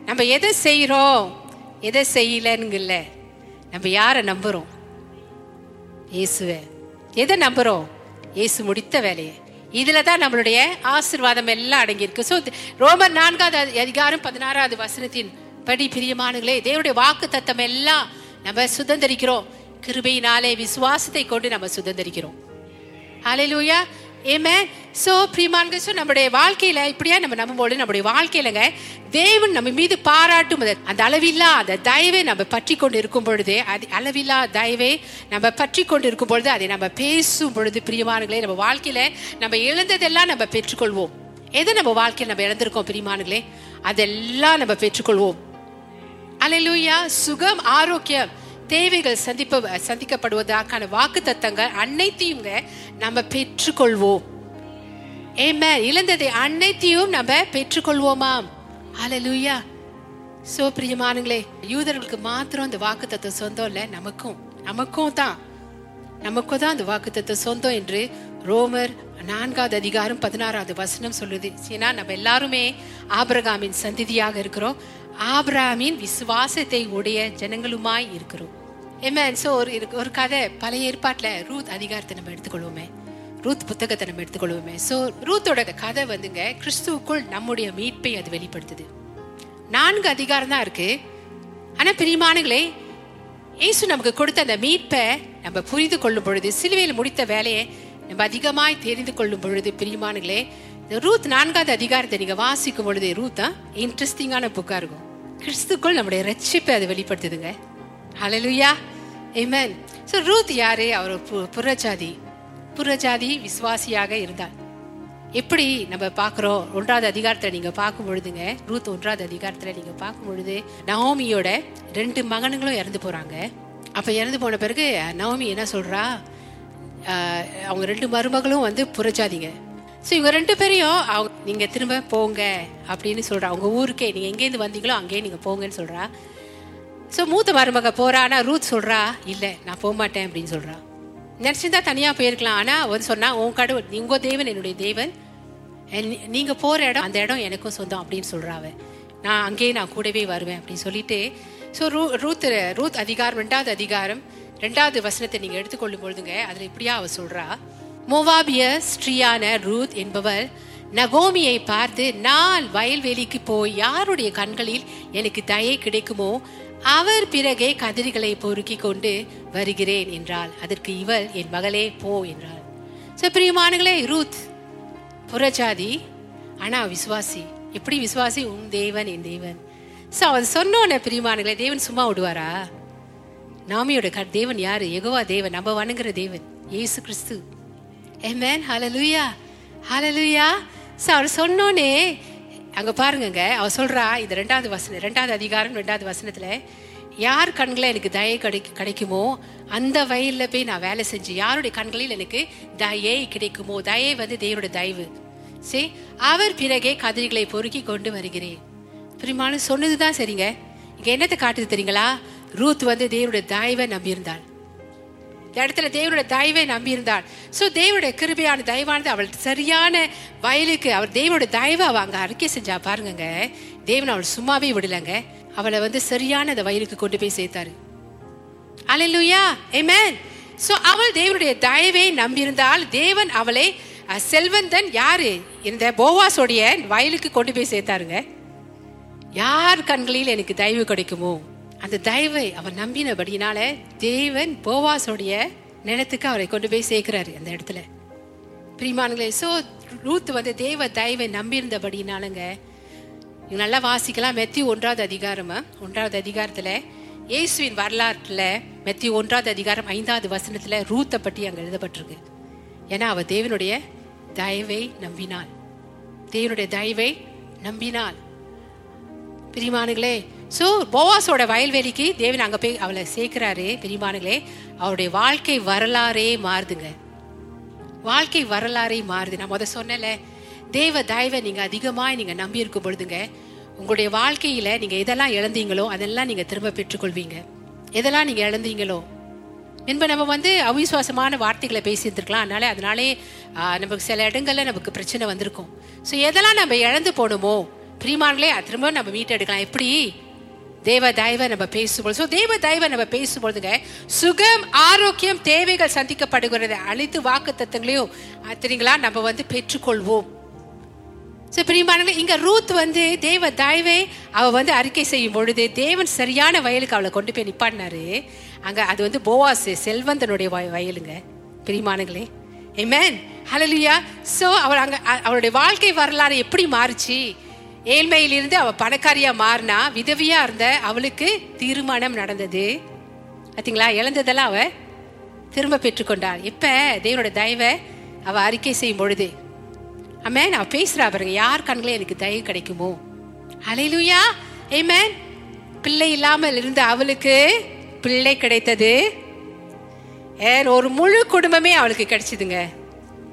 நம்ம எதை செய்கிறோம் எதை செய்யலனுங்கல்ல நம்ம யாரை நம்புகிறோம் இயேசுவை. எதை நம்புகிறோம் இயேசு முடித்த வேலையை. இதில் தான் நம்மளுடைய ஆசிர்வாதம் எல்லாம் அடங்கியிருக்கு. ஸோ ரோமர் நான்காவது அதிகாரம் பதினாறாவது வசனத்தின் படி பிரியமானங்களே தேவனுடைய வாக்கு தத்தம் எல்லாம் நம்ம சுதந்திரிக்கிறோம். கிருபையினாலே விசுவாசத்தை கொண்டு நம்ம சுதந்திரிக்கிறோம். ஹalleluya. ஏமே சோ பிரியமானங்க சோ நம்முடைய வாழ்க்கையில இப்படியா நம்ம நம்பும்போது நம்முடைய வாழ்க்கையிலங்க தேவன் நம்ம மீது பாராட்டும் அந்த- அளவில்லா அந்த தயவை நம்ம பற்றி கொண்டு இருக்கும் பொழுது அது அளவில்லா தயவை நம்ம பற்றி கொண்டு இருக்கும் பொழுது அதை நம்ம பேசும் பொழுது பிரியமானங்களே நம்ம வாழ்க்கையில நம்ம இழந்ததெல்லாம் நம்ம பெற்றுக்கொள்வோம். எதை நம்ம வாழ்க்கையில் நம்ம இழந்திருக்கோம் பிரியமானங்களே? அதெல்லாம் நம்ம பெற்றுக்கொள்வோம். அல்லேலூயா சுகம் ஆரோக்கியம். தேவைகள் சந்திப்ப சந்திக்கப்படுவதற்கான வாக்கு தத்தங்கள் அனைத்தையும் நம்ம பெற்றுக்கொள்வோம். ஏமே இழந்ததை அனைத்தையும் நம்ம பெற்றுக்கொள்வோமாம் அல்லேலூயா சோ பிரியமானங்களே யூதர்களுக்கு மாத்திரம் அந்த வாக்கு தத்துவம் சொந்தம் இல்ல. நமக்கும் நமக்கும் தான். நமக்கும் தான் அந்த வாக்குத்தத்த சொந்தம் என்று ரோமர் நான்காவது அதிகாரம் பதினாறாவது வசனம் சொல்லுது. ஏன்னா நம்ம எல்லாருமே ஆபிரகாமின் சந்திதியாக இருக்கிறோம். ஆபிரகாமின் விசுவாசத்தை உடைய ஜனங்களுமாய் இருக்கிறோம். ஏமேன் ஸோ ஒரு இருக்கு- ஒரு கதை பழைய ஏற்பாட்டில் ரூத் அதிகாரத்தை நம்ம எடுத்துக்கொள்வோமே. ரூத் புத்தகத்தை நம்ம எடுத்துக்கொள்வோமே. ஸோ ரூத்தோட கதை வந்துங்க கிறிஸ்துவுக்குள் நம்முடைய மீட்பை அது வெளிப்படுத்துது. நான்கு அதிகாரம் தான் இருக்கு. ஆனால் பிரியமானங்களே இயேசு நமக்கு கொடுத்த அந்த மீட்பை நம்ம புரிந்து கொள்ளும் பொழுது சிலுவையில் முடித்த வேலையை நம்ம அதிகமாய் தெரிந்து கொள்ளும் பொழுது பிரியமானங்களே இந்த ரூத் நான்காவது அதிகாரத்தை நீங்கள் வாசிக்கும் பொழுது ரூத் தான் இன்ட்ரெஸ்டிங்கான புக்காக இருக்கும். கிறிஸ்துக்குள் நம்முடைய ரட்சிப்பை அது வெளிப்படுத்துதுங்க. ஹalleluya ஏமேன் ஸோ ரூத் யாரு? அவர் பு- புறஜாதி. புறஜாதி விசுவாசியாக இருந்தார் எப்படி நம்ம பார்க்குறோம்? ஒன்றாவது அதிகாரத்தில் நீங்கள் பார்க்கும் பொழுதுங்க ரூத் ஒன்றாவது அதிகாரத்தில் நீங்கள் பார்க்கும் பொழுது நவோமியோட ரெண்டு மகனுங்களும் இறந்து போகிறாங்க அப்போ இறந்து போன பிறகு நவமி என்ன சொல்கிறா அவங்க ரெண்டு மருமகளும் வந்து புறஜாதிங்க. ஸோ இவங்க ரெண்டு பேரையும் அவங்க நீங்கள் திரும்ப போங்க அப்படின்னு சொல்கிறா அவங்க ஊருக்கே நீங்கள் எங்கேருந்து வந்தீங்களோ அங்கேயே நீங்கள் போங்கன்னு சொல்கிறா ஸோ மூத்த மருமக போறா ரூத் சொல்றா இல்ல நான் போக மாட்டேன் அப்படின்னு சொல்றா. நினைச்சிருந்தா தனியா போயிருக்கலாம் ஆனா வந்து சொன்னா உன் கடவுள் உங்க தேவன் என்னுடைய தேவன். நீங்கள் போகிற நீங்க போற இடம் அந்த இடம் எனக்கும் சொந்தம் அப்படின்னு சொல்றா நான் அங்கேயே நான் கூடவே வருவேன் அப்படின்னு சொல்லிட்டு ஸோ ரூ ரூத் ரூத் அதிகாரம் ரெண்டாவது அதிகாரம் ரெண்டாவது வசனத்தை நீங்க எடுத்துக்கொள்ளும் பொழுதுங்க அதுல இப்படியா அவ சொல்றா மோவாபிய ஸ்ரீயான ரூத் என்பவர் நகோமியை பார்த்து நான் வயல்வெளிக்கு போய் யாருடைய கண்களில் எனக்கு தயை கிடைக்குமோ அவர் பிறகே கதிர்களை பொறுக்கி கொண்டு வருகிறேன் என்றாள். அதற்கு இவள் என் மகளே போ என்றாள். ஸோ பிரியமானங்களே ரூத் புறஜாதி ஆனா விசுவாசி எப்படி விசுவாசி? உன் தேவன் என் தேவன். சோ அவன் சொன்னோன்ன பிரியமானங்களே தேவன் சும்மா விடுவாரா? நாமியோட க தேவன் யாரு? எகோவா தேவன் நம்ம வணங்குற தேவன் ஏசு கிறிஸ்து. ஏமேன் ஹலலுயா ஹalleluya சோ அவர் சொன்னோனே அங்க பாருங்கங்க அவ சொல்றா இந்த ரெண்டாவது வசனம் ரெண்டாவது அதிகாரம் ரெண்டாவது வசனத்துல யார் கண்களை எனக்கு தயை கிடை கிடைக்குமோ அந்த வயல்ல போய் நான் வேலை செஞ்சு யாருடைய கண்களில் எனக்கு தயை கிடைக்குமோ தயை வந்து தேவனுடைய தயவு. சரி அவர் பிறகே கதிரிகளை பொறுக்கி கொண்டு வருகிறேன். பிரிமானு சொன்னதுதான் சரிங்க. இங்க என்னத்தை காட்டுது தெரியுங்களா? ரூத் வந்து தேவனுடைய தயவை நம்பியிருந்தாள். இந்த இடத்துல தேவனுடைய தயவை நம்பியிருந்தாள் ஸோ தேவனுடைய கிருபையான தயவானது அவள் சரியான வயலுக்கு அவர் தேவனுடைய தயவை அவள் அங்கே அறிக்கை செஞ்சா பாருங்கங்க. தேவன் அவள் சும்மாவே விடலைங்க. அவளை வந்து சரியான அந்த வயலுக்கு கொண்டு போய் சேர்த்தாரு. அலையிலுயா ஏமேன் ஸோ அவள் தேவனுடைய தயவை நம்பியிருந்தால் தேவன் அவளை செல்வந்தன் யாரு? இந்த போவாஸோடைய வயலுக்கு கொண்டு போய் சேர்த்தாருங்க. யார் கண்களில் எனக்கு தயவு கிடைக்குமோ? அந்த தயவை அவர் நம்பினபடினால தேவன் போவாஸோடைய நிலத்துக்கு அவரை கொண்டு போய் சேர்க்கிறாரு அந்த இடத்துல. பிரிமானுங்களே சோ ரூத் வந்து தேவ தயவை நம்பியிருந்தபடினாலுங்க நல்லா வாசிக்கலாம். மெத்தி ஒன்றாவது அதிகாரமா ஒன்றாவது அதிகாரத்துல இயேசுவின் வரலாற்றுல மெத்தி ஒன்றாவது அதிகாரம் ஐந்தாவது வசனத்துல ரூத்தை பற்றி அங்க எழுதப்பட்டிருக்கு. ஏன்னா அவள் தேவனுடைய தயவை நம்பினாள் தேவனுடைய தயவை நம்பினாள் பிரிமானுங்களே ஸோ போவாஸோட வயல்வெளிக்கு தேவன் அங்கே போய் அவளை சேர்க்கிறாரு பிரிமானுங்களே அவருடைய வாழ்க்கை வரலாறே மாறுதுங்க. வாழ்க்கை வரலாறே மாறுது. நான் முத சொன்னல தேவ தயவை நீங்கள் அதிகமாக நீங்கள் நம்பி இருக்கும் பொழுதுங்க உங்களுடைய வாழ்க்கையில் நீங்கள் எதெல்லாம் இழந்தீங்களோ அதெல்லாம் நீங்கள் திரும்ப பெற்றுக்கொள்வீங்க. எதெல்லாம் நீங்கள் இழந்தீங்களோ? என்ப நம்ம வந்து அவிசுவாசமான வார்த்தைகளை பேசியிருந்துருக்கலாம். அதனால அதனாலே நமக்கு சில இடங்களில் நமக்கு பிரச்சனை வந்திருக்கும். ஸோ எதெல்லாம் நம்ம இழந்து போகணுமோ பிரிமான்களே திரும்ப நம்ம மீட்டெடுக்கலாம். எப்படி? தேவ தயவை நம்ம பேசும்போது ஸோ தேவ தயவை நம்ம பேசும்பொழுதுங்க சுகம் ஆரோக்கியம் தேவைகள் சந்திக்கப்படுகிறது அனைத்து வாக்கு தத்துவங்களையும் தெரியுங்களா நம்ம வந்து பெற்றுக்கொள்வோம். ஸோ பிரியமானங்களே இங்கே ரூத் வந்து தேவ தாய்வை அவள் வந்து அறிக்கை செய்யும் பொழுது தேவன் சரியான வயலுக்கு அவளை கொண்டு போய் நிப்பாடினாரு அங்கே அது வந்து போவாஸ் செல்வந்தனுடைய வய- வயலுங்க. பிரியமானங்களே ஏமேன் ஹalleluya ஸோ அவள் அங்கே அவளுடைய வாழ்க்கை வரலாறு எப்படி மாறுச்சு? ஏழ்மையிலிருந்து அவ பணக்காரியா மாறினா விதவியா இருந்த அவளுக்கு திருமணம் நடந்தது. பார்த்தீங்களா இழந்ததெல்லாம் அவ திரும்ப பெற்றுக்கொண்டாள். இப்ப தேவனோட தயவை அவ அறிக்கை செய்யும் பொழுது அம்மே நான் பேசுறா பாருங்க யார் கண்களே எனக்கு தயவு கிடைக்குமோ? அலையிலுயா ஏமேன் பிள்ளை இல்லாமல் இருந்த அவளுக்கு பிள்ளை கிடைத்தது. ஏன்? ஒரு முழு குடும்பமே அவளுக்கு கிடைச்சதுங்க.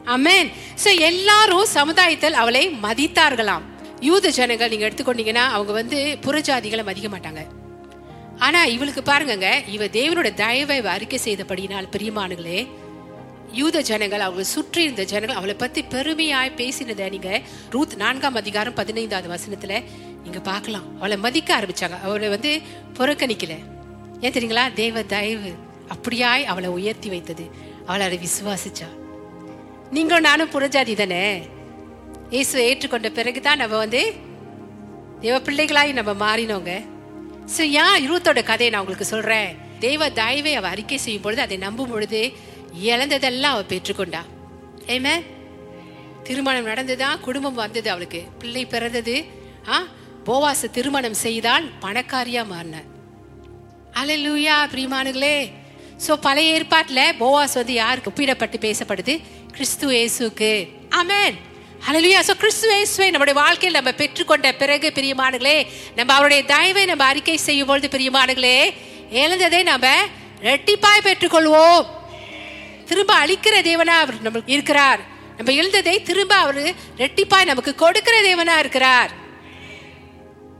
அமேன் சோ எல்லாரும் சமுதாயத்தில் அவளை மதித்தார்களாம். யூத ஜனங்கள் நீங்க எடுத்துக்கொண்டீங்கன்னா அவங்க வந்து புறஜாதிகளை மதிக்க மாட்டாங்க. ஆனா இவளுக்கு பாருங்கங்க இவ தேவனோட தயவை அறிக்கை செய்தபடியினால் பிரியமானுங்களே யூத ஜனங்கள் அவங்களை சுற்றி இருந்த ஜனங்கள் அவளை பத்தி பெருமையாய் பேசினதை நீங்க ரூத் நான்காம் அதிகாரம் பதினைந்தாவது வசனத்துல நீங்க பார்க்கலாம். அவளை மதிக்க ஆரம்பிச்சாங்க. அவளை வந்து புறக்கணிக்கல. ஏன் தெரியுங்களா? தேவ தயவு அப்படியாய் அவளை உயர்த்தி வைத்தது. அவளை அதை விசுவாசிச்சா. நீங்களும் நானும் புறஜாதி தானே? இயேசுவை ஏற்றுக்கொண்ட பிறகுதான் நம்ம வந்து தேவ பிள்ளைகளாய் நம்ம மாறினோங்க. ஸோ ஏன் இருவத்தோட கதையை நான் உங்களுக்கு சொல்றேன். தெய்வ தயவை அவ அறிக்கை செய்யும் பொழுது அதை நம்பும் பொழுது இழந்ததெல்லாம் அவ பெற்றுக்கொண்டா. ஏமே திருமணம் நடந்ததா? குடும்பம் வந்தது அவளுக்கு. பிள்ளை பிறந்தது. ஆ போவாச திருமணம் செய்தால் பணக்காரியா அல அலலூயா பிரியமானுங்களே ஸோ பழைய ஏற்பாட்டில் போவாஸ் வந்து யாருக்கு ஒப்பிடப்பட்டு பேசப்படுது? கிறிஸ்து ஏசுக்கு அமேன் ஹalleluya சோ கிறிஸ்துவேசுவை நம்முடைய வாழ்க்கையில் நம்ம பெற்றுக்கொண்ட பிறகு பிரியமானுங்களே நம்ம அவருடைய தயவை நம்ம அறிக்கை செய்யும் பொழுது பிரியமானுங்களே இழந்ததை நம்ம ரெட்டிப்பாய் பெற்றுக்கொள்வோம். திரும்ப அழிக்கிற தேவனா அவர் நம்ம இருக்கிறார். நம்ம எழுந்ததை திரும்ப அவர் ரெட்டிப்பாய் நமக்கு கொடுக்கிற தேவனா இருக்கிறார்.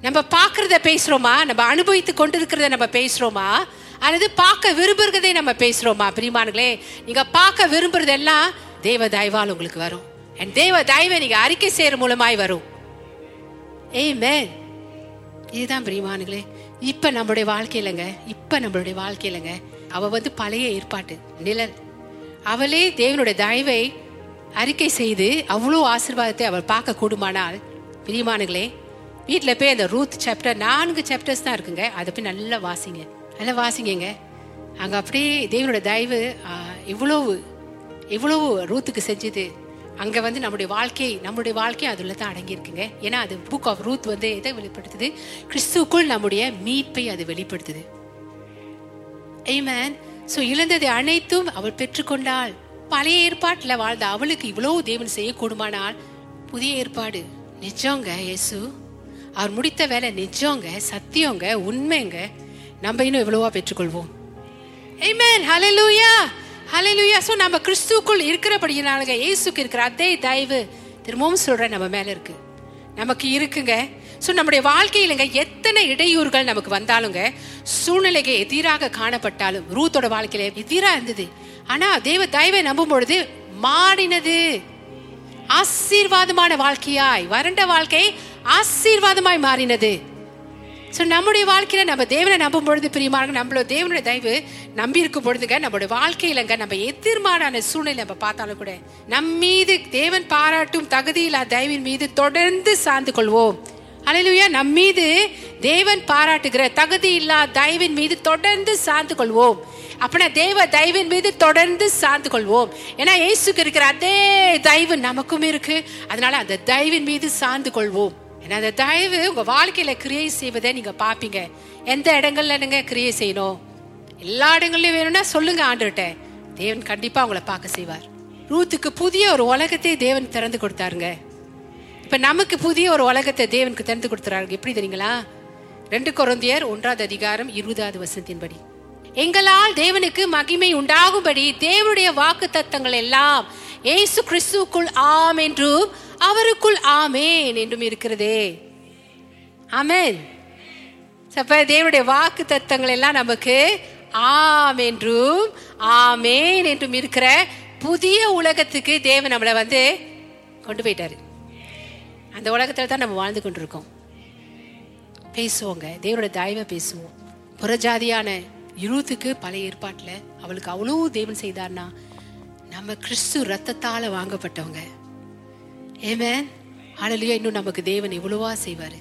நம்ம பார்க்கறத பேசுறோமா? நம்ம அனுபவித்து கொண்டிருக்கிறத நம்ம பேசுறோமா? அல்லது பார்க்க விரும்புறதை நம்ம பேசுறோமா? பிரிமானுங்களே நீங்க பார்க்க விரும்புறதெல்லாம் தேவ தயவால் உங்களுக்கு வரும். தேவ தயவை நீங்க அறிக்கை செய்யற மூலமாய் வரும். ஏமேன் இதுதான் பிரியமானுங்களே இப்ப நம்மளுடைய வாழ்க்கையிலங்க இப்ப நம்மளுடைய வாழ்க்கையிலங்க அவ வந்து பழைய ஏற்பாட்டு நிழல். அவளே தேவனுடைய தயவை அறிக்கை செய்து அவ்வளோ ஆசிர்வாதத்தை அவள் பார்க்க கூடுமானால் பிரியமானுங்களே வீட்டில் போய் அந்த ரூத் சாப்டர் நான்கு சாப்டர்ஸ் தான் இருக்குங்க. அதை போய் நல்லா வாசிங்க. நல்லா வாசிங்கங்க. அங்கே அப்படியே தேவனோட தயவு ஆ, இவ்வளவு இவ்வளவு ரூத்துக்கு செஞ்சது. அங்கே வந்து நம்முடைய வாழ்க்கை நம்முடைய வாழ்க்கை அதுல தான் அடங்கியிருக்குங்க. ஏன்னா அது புக் ஆஃப் ரூத் வந்து எதை வெளிப்படுத்துது? கிறிஸ்துக்குள் நம்முடைய மீட்பை அது வெளிப்படுத்துது. Amen. ஸோ இழந்ததை அனைத்தும் அவள் பெற்றுக்கொண்டாள். பழைய ஏற்பாட்டில் வாழ்ந்த அவளுக்கு இவ்வளவு தேவன் செய்யக்கூடுமானால் புதிய ஏற்பாடு. நிஜங்க இயேசு. அவர் முடித்த வேலை நிஜங்க சத்தியங்க உண்மைங்க. நம்ம இன்னும் எவ்வளவா பெற்றுக்கொள்வோம். Amen. Hallelujah. ஹலெலுயா ஸோ நம்ம கிறிஸ்துக்குள் இருக்கிறபடியினாலுங்க இயேசுக்கு இருக்கிற அதே தயவு திரும்பவும் சொல்றேன் நம்ம மேல இருக்கு. நமக்கு இருக்குங்க. ஸோ நம்முடைய வாழ்க்கையிலங்க எத்தனை இடையூறுகள் நமக்கு வந்தாலுங்க சூழ்நிலைக்கு எதிராக காணப்பட்டாலும் ரூத்தோட வாழ்க்கையில எதிராக இருந்தது. ஆனா தேவ தயவை நம்பும் பொழுது மாறினது. ஆசீர்வாதமான வாழ்க்கையாய் வறண்ட வாழ்க்கை ஆசீர்வாதமாய் மாறினது. ஸோ நம்முடைய வாழ்க்கையில நம்ம தேவனை நம்பும் பொழுது பிரியமாக நம்மளோட தேவனுடைய தயவு நம்பி இருக்கும் பொழுதுங்க நம்மளுடைய வாழ்க்கையிலங்க நம்ம எதிர்மாறான சூழ்நிலை நம்ம பார்த்தாலும் கூட நம் மீது தேவன் பாராட்டும் தகுதியில்லா தயவின் மீது தொடர்ந்து சார்ந்து கொள்வோம். அலையிலுயா நம் மீது தேவன் பாராட்டுகிற தகுதி இல்லா தயவின் மீது தொடர்ந்து சார்ந்து கொள்வோம். அப்படின்னா தேவ தயவின் மீது தொடர்ந்து சார்ந்து கொள்வோம். ஏன்னா இயேசுக்கு இருக்கிற அதே தயவு நமக்கும் இருக்கு. அதனால அந்த தயவின் மீது சார்ந்து கொள்வோம். அந்த தயவு உங்க வாழ்க்கையில கிரியை செய்வதை நீங்க பாப்பீங்க எந்த இடங்கள்ல நீங்க கிரியை செய்யணும்? எல்லா இடங்கள்லயும் வேணும்னா சொல்லுங்க ஆண்டுகிட்ட தேவன் கண்டிப்பா உங்களை பார்க்க செய்வார். ரூத்துக்கு புதிய ஒரு உலகத்தை தேவன் திறந்து கொடுத்தாருங்க. இப்ப நமக்கு புதிய ஒரு உலகத்தை தேவனுக்கு திறந்து கொடுத்துறாரு எப்படி தெரியுங்களா? ரெண்டு குழந்தையர் ஒன்றாவது அதிகாரம் இருபதாவது வசனத்தின்படி. எங்களால் தேவனுக்கு மகிமை உண்டாகும்படி தேவனுடைய வாக்கு தத்தங்கள் எல்லாம் ஏசு கிறிஸ்துக்குள் ஆம் என்றும் அவருக்குள் ஆமேன் என்றும் இருக்கிறதே. அமேன் அப்ப தேவனுடைய வாக்கு தத்தங்கள் எல்லாம் நமக்கு ஆம் என்றும் ஆமேன் என்றும் இருக்கிற புதிய உலகத்துக்கு தேவன் நம்மளை வந்து கொண்டு போயிட்டாரு. அந்த உலகத்துல தான் நம்ம வாழ்ந்து கொண்டிருக்கோம். பேசுவோங்க. தேவனோட தாய்வை பேசுவோம். புறஜாதியான இருபத்துக்கு பழைய ஏற்பாட்டில் அவளுக்கு அவ்வளோ தேவன் செய்தார்னா நம்ம கிறிஸ்து ரத்தத்தால் வாங்கப்பட்டவங்க. ஏமே ஆளலையோ இன்னும் நமக்கு தேவன் எவ்வளவா செய்வாரு?